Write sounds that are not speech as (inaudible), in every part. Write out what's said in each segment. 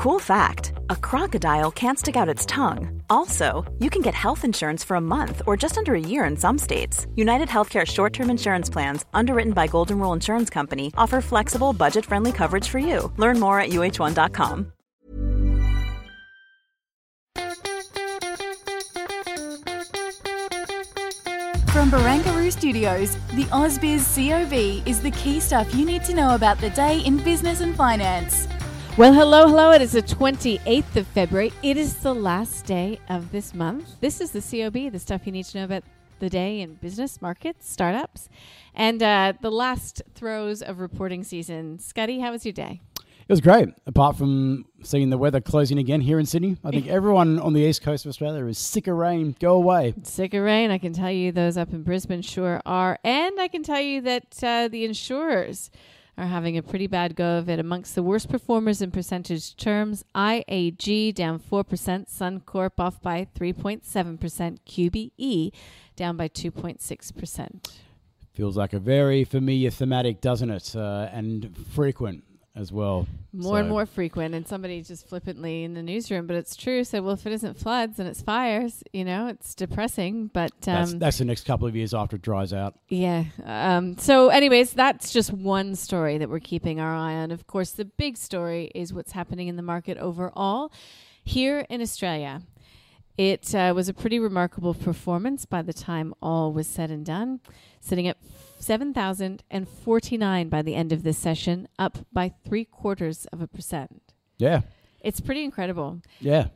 Cool fact a crocodile can't stick out its tongue. Also, you can get health insurance for a month or just under a year in some states. United Healthcare short term insurance plans, underwritten by Golden Rule Insurance Company, offer flexible, budget friendly coverage for you. Learn more at uh1.com. From Barangaroo Studios, the AusBiz COB is the key stuff you need to know about the day in business and finance. Well, hello, hello. It is the 28th of February. It is the last day of this month. This is the COB, the stuff you need to know about the day in business, markets, startups, and uh, the last throes of reporting season. Scotty, how was your day? It was great. Apart from seeing the weather closing again here in Sydney, I think (laughs) everyone on the east coast of Australia is sick of rain. Go away. Sick of rain. I can tell you those up in Brisbane sure are. And I can tell you that uh, the insurers are having a pretty bad go of it. Amongst the worst performers in percentage terms, IAG down 4%, Suncorp off by 3.7%, QBE down by 2.6%. Feels like a very familiar thematic, doesn't it? Uh, and frequent as well. More so. and more frequent. And somebody just flippantly in the newsroom, but it's true. Said, well, if it isn't floods and it's fires, you know, it's depressing. But um, that's, that's, the next couple of years after it dries out. Yeah. Um, so, anyways, that's just one story that we're keeping our eye on. Of course, the big story is what's happening in the market overall here in Australia. It uh, was a pretty remarkable performance by the time all was said and done, sitting at 7,049 by the end of this session, up by three quarters of a percent. Yeah. It's pretty incredible. Yeah.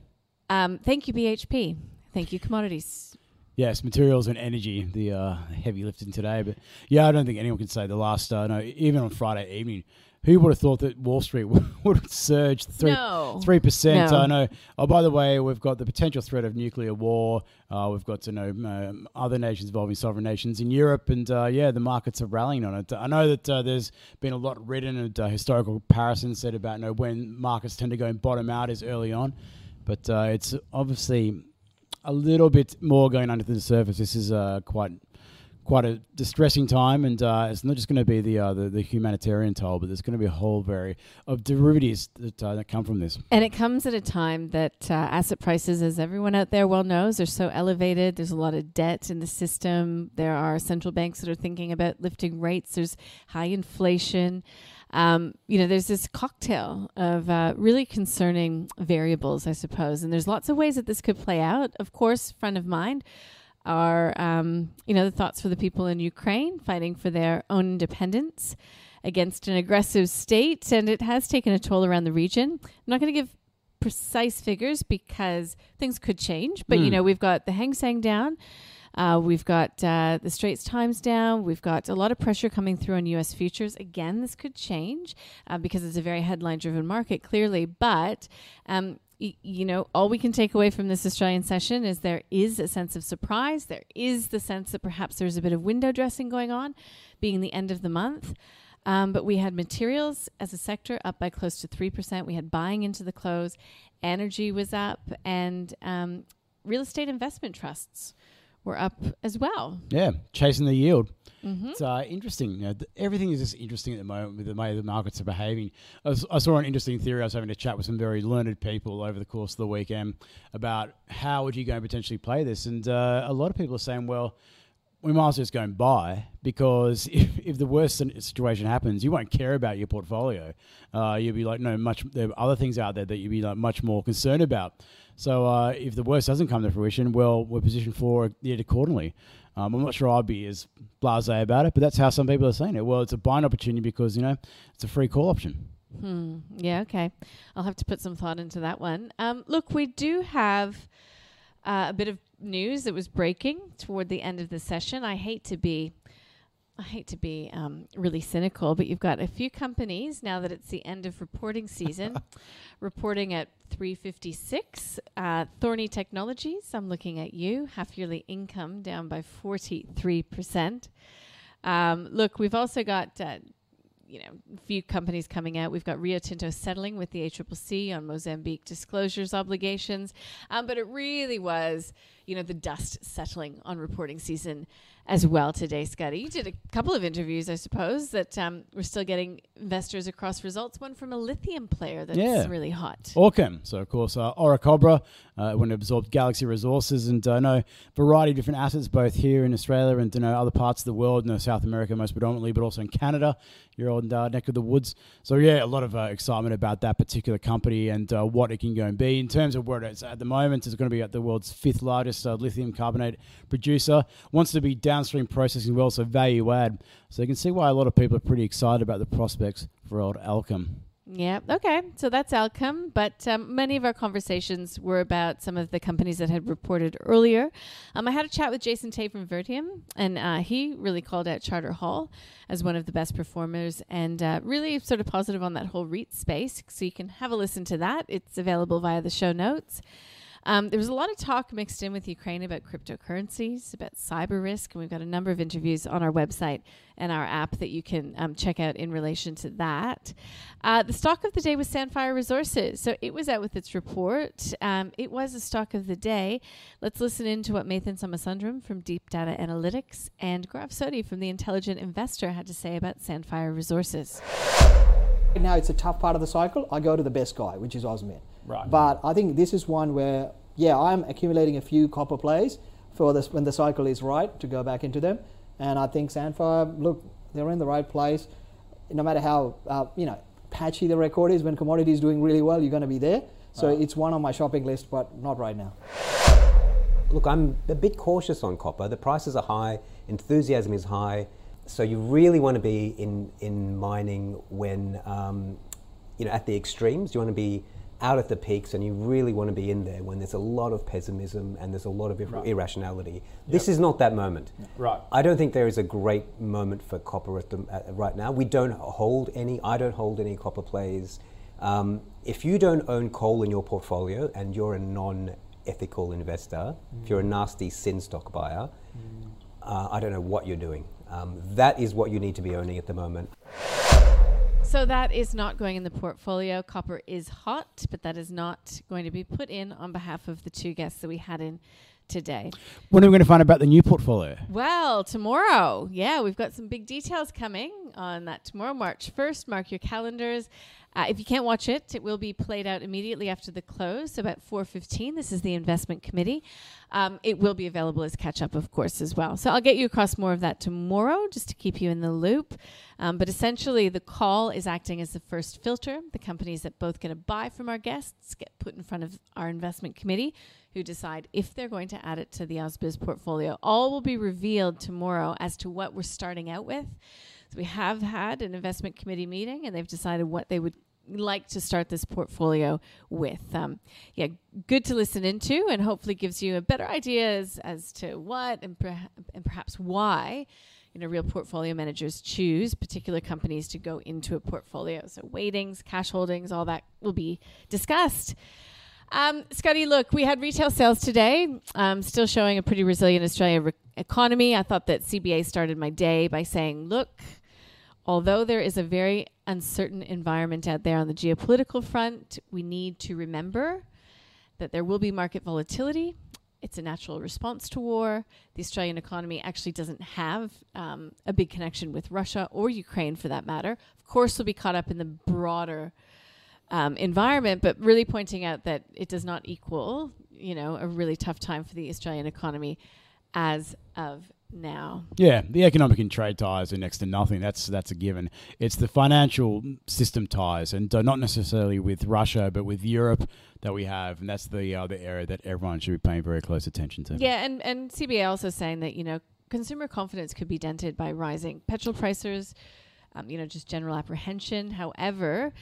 Um, thank you, BHP. Thank you, commodities. Yes, materials and energy, the uh, heavy lifting today. But yeah, I don't think anyone can say the last, uh, no, even on Friday evening, who would have thought that Wall Street (laughs) would have surged three three percent? No. I know. Oh, by the way, we've got the potential threat of nuclear war. Uh, we've got to know um, other nations involving sovereign nations in Europe, and uh, yeah, the markets are rallying on it. I know that uh, there's been a lot written and uh, historical comparisons said about you know when markets tend to go and bottom out is early on, but uh, it's obviously a little bit more going under the surface. This is uh, quite quite a distressing time, and uh, it's not just going to be the, uh, the, the humanitarian toll, but there's going to be a whole very of derivatives that, uh, that come from this. And it comes at a time that uh, asset prices, as everyone out there well knows, are so elevated. There's a lot of debt in the system. There are central banks that are thinking about lifting rates. There's high inflation. Um, you know, there's this cocktail of uh, really concerning variables, I suppose, and there's lots of ways that this could play out. Of course, front of mind are, um, you know, the thoughts for the people in Ukraine fighting for their own independence against an aggressive state, and it has taken a toll around the region. I'm not going to give precise figures because things could change, but mm. you hmm. know, we've got the Hang Seng down. Uh, we've got uh, the Straits Times down. We've got a lot of pressure coming through on U.S. futures. Again, this could change uh, because it's a very headline-driven market, clearly. But um, you know, all we can take away from this Australian session is there is a sense of surprise. There is the sense that perhaps there's a bit of window dressing going on, being the end of the month. Um, but we had materials as a sector up by close to 3%. We had buying into the close, energy was up, and um, real estate investment trusts were up as well. Yeah, chasing the yield. Mm-hmm. It's uh, interesting. You know, th- everything is just interesting at the moment with the way the markets are behaving. I, was, I, saw an interesting theory. I was having a chat with some very learned people over the course of the weekend about how would you go and potentially play this, and uh, a lot of people are saying, well. We might as well just go and buy because (laughs) if, if the worst situation happens, you won't care about your portfolio. Uh, you'll be like, no, much. There are other things out there that you'll be like much more concerned about. So uh, if the worst doesn't come to fruition, well, we're positioned for it accordingly. Um, I'm not sure I'd be as blasé about it, but that's how some people are saying it. Well, it's a buying opportunity because you know it's a free call option. Hmm. Yeah. Okay. I'll have to put some thought into that one. Um, look, we do have uh, a bit of news that was breaking toward the end of the session. I hate to be I hate to be um, really cynical, but you've got a few companies now that it's the end of reporting season, (laughs) reporting at 356. Uh, Thorney Technologies, I'm looking at you. Half yearly income down by 43%. Um, look, we've also got uh, you know, few companies coming out. We've got Rio Tinto settling with the ACCC on Mozambique disclosures obligations. Um, but it really was, you know, the dust settling on reporting season as well today, Scotty. You did a couple of interviews, I suppose, that um, we're still getting investors across results. One from a lithium player that's yeah. really hot. Allkem. So, of course, uh, Orocobre, uh, when it absorbed Galaxy Resources, and I uh, know variety of different assets, both here in Australia and you know, other parts of the world, you know, South America most predominantly, but also in Canada, your old uh, neck of the woods. So, yeah, a lot of uh, excitement about that particular company and uh, what it can go and be. In terms of where it's at the moment, it's going to be at the world's fifth largest uh, lithium carbonate producer. Wants to be downstream processing well, so value add. So you can see why a lot of people are pretty excited about the prospects for old Allkem. Yeah. Okay. So that's Allkem. But um, many of our conversations were about some of the companies that had reported earlier. Um, I had a chat with Jason Tay from Vertium, and uh, he really called out Charter Hall as one of the best performers and uh, really sort of positive on that whole REIT space. So you can have a listen to that. It's available via the show notes. Um, there was a lot of talk mixed in with Ukraine about cryptocurrencies, about cyber risk, and we've got a number of interviews on our website and our app that you can um, check out in relation to that. Uh, the stock of the day was Sandfire Resources. So it was out with its report. Um, it was a stock of the day. Let's listen in to what Mathan Somasundaram from Deep Data Analytics and Gaurav Sodhi from The Intelligent Investor had to say about Sandfire Resources. Now it's a tough part of the cycle. I go to the best guy, which is Osmium. Right. But I think this is one where, yeah, I'm accumulating a few copper plays for this when the cycle is right to go back into them. And I think Sandfire, look, they're in the right place. No matter how uh, you know patchy the record is, when commodity is doing really well, you're going to be there. So right. it's one on my shopping list, but not right now. Look, I'm a bit cautious on copper. The prices are high, enthusiasm is high. So you really want to be in in mining when um, you know at the extremes. You want to be out at the peaks and you really want to be in there when there's a lot of pessimism and there's a lot of ir- right. irrationality. Yep. This is not that moment. Right. I don't think there is a great moment for copper at the, at, right now. We don't hold any, I don't hold any copper plays. Um, if you don't own coal in your portfolio and you're a non ethical investor, mm. if you're a nasty sin stock buyer, mm. uh, I don't know what you're doing. Um, that is what you need to be owning at the moment. So that is not going in the portfolio. Copper is hot, but that is not going to be put in on behalf of the two guests that we had in today. When are we going to find out about the new portfolio? Well, tomorrow. Yeah, we've got some big details coming on that tomorrow, March 1st. Mark your calendars. Uh, if you can't watch it, it will be played out immediately after the close, about 4.15. This is the investment committee. Um, it will be available as catch-up, of course, as well. So I'll get you across more of that tomorrow, just to keep you in the loop. Um, but essentially, the call is acting as the first filter. The companies that both get a buy from our guests get put in front of our investment committee, who decide if they're going to add it to the AusBiz portfolio. All will be revealed tomorrow as to what we're starting out with. We have had an investment committee meeting, and they've decided what they would like to start this portfolio with. Um, yeah, good to listen into, and hopefully gives you a better idea as, as to what and, and perhaps why. You know, real portfolio managers choose particular companies to go into a portfolio. So, weightings, cash holdings, all that will be discussed. Um, Scotty, look, we had retail sales today, um, still showing a pretty resilient Australia re- economy. I thought that CBA started my day by saying, look, although there is a very uncertain environment out there on the geopolitical front, we need to remember that there will be market volatility. It's a natural response to war. The Australian economy actually doesn't have um, a big connection with Russia or Ukraine for that matter. Of course, we'll be caught up in the broader um, environment, but really pointing out that it does not equal, you know, a really tough time for the Australian economy as of now. Yeah, the economic and trade ties are next to nothing. That's that's a given. It's the financial system ties, and uh, not necessarily with Russia, but with Europe that we have, and that's the other area that everyone should be paying very close attention to. Yeah, and and CBA also saying that you know consumer confidence could be dented by rising petrol prices, um, you know, just general apprehension. However,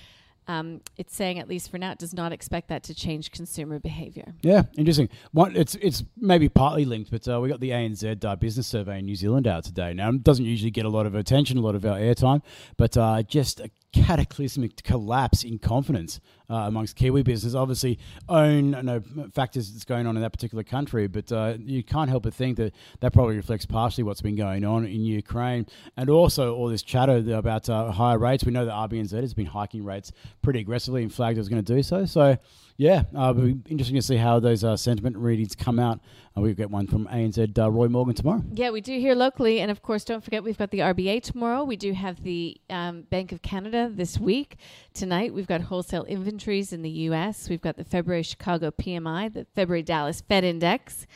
um, it's saying at least for now it does not expect that to change consumer behavior. Yeah, interesting. One, it's it's maybe partly linked, but uh, we got the ANZ uh, business survey in New Zealand out today. Now it doesn't usually get a lot of attention, a lot of our airtime, but uh, just a cataclysmic collapse in confidence uh, amongst Kiwi business. Obviously, own you know, factors that's going on in that particular country, but uh, you can't help but think that that probably reflects partially what's been going on in Ukraine, and also all this chatter about uh, higher rates. We know that RBNZ has been hiking rates pretty aggressively and flagged it was going to do so. So Yeah, uh, it'll be interesting to see how those uh, sentiment readings come out. Uh, we'll get one from ANZ uh, Roy Morgan tomorrow. Yeah, we do here locally. And of course, don't forget, we've got the RBA tomorrow. We do have the um, Bank of Canada this week. Tonight, we've got wholesale inventories in the U.S., we've got the February Chicago PMI, the February Dallas Fed Index.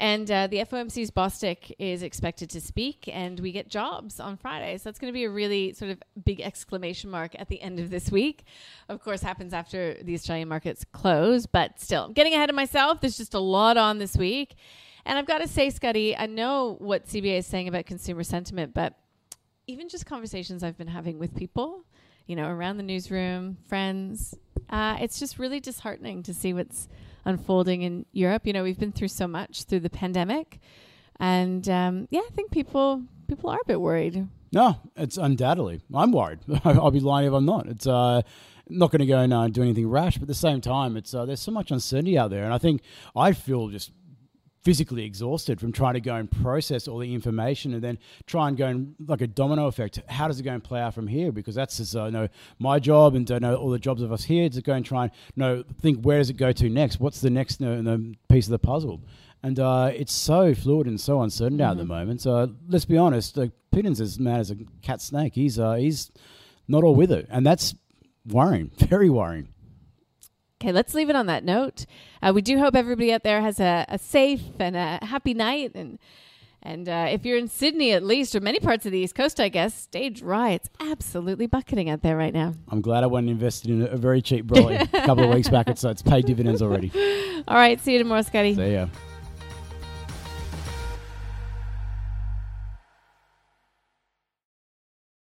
And uh, the FOMC's Bostic is expected to speak, and we get jobs on Friday. So that's going to be a really sort of big exclamation mark at the end of this week. Of course, happens after the Australian markets close, but still, getting ahead of myself. There's just a lot on this week. And I've got to say, Scotty, I know what CBA is saying about consumer sentiment, but even just conversations I've been having with people, you know, around the newsroom, friends, uh, it's just really disheartening to see what's unfolding in Europe. You know, we've been through so much through the pandemic, and um, yeah, I think people people are a bit worried. No, it's undoubtedly. I'm worried. (laughs) I'll be lying if I'm not. It's uh, not going to go and uh, do anything rash, but at the same time, it's uh, there's so much uncertainty out there, and I think I feel just physically exhausted from trying to go and process all the information and then try and go and like a domino effect. How does it go and play out from here? Because that's just uh, you know my job and uh, know all the jobs of us here to go and try and you know think where does it go to next? What's the next you know, piece of the puzzle? And uh, it's so fluid and so uncertain mm-hmm. at the mm-hmm. moment. So let's be honest, like Putin's as mad as a cat snake. He's uh, he's not all with it, and that's worrying, (laughs) very worrying. Okay, let's leave it on that note. Uh, we do hope everybody out there has a, a safe and a happy night. And and uh, if you're in Sydney, at least, or many parts of the East Coast, I guess, stay dry. It's absolutely bucketing out there right now. I'm glad I went and invested in a, very cheap broly a couple of weeks back. It's, it's paid dividends already. (laughs) All right, see you tomorrow, Scotty. See ya.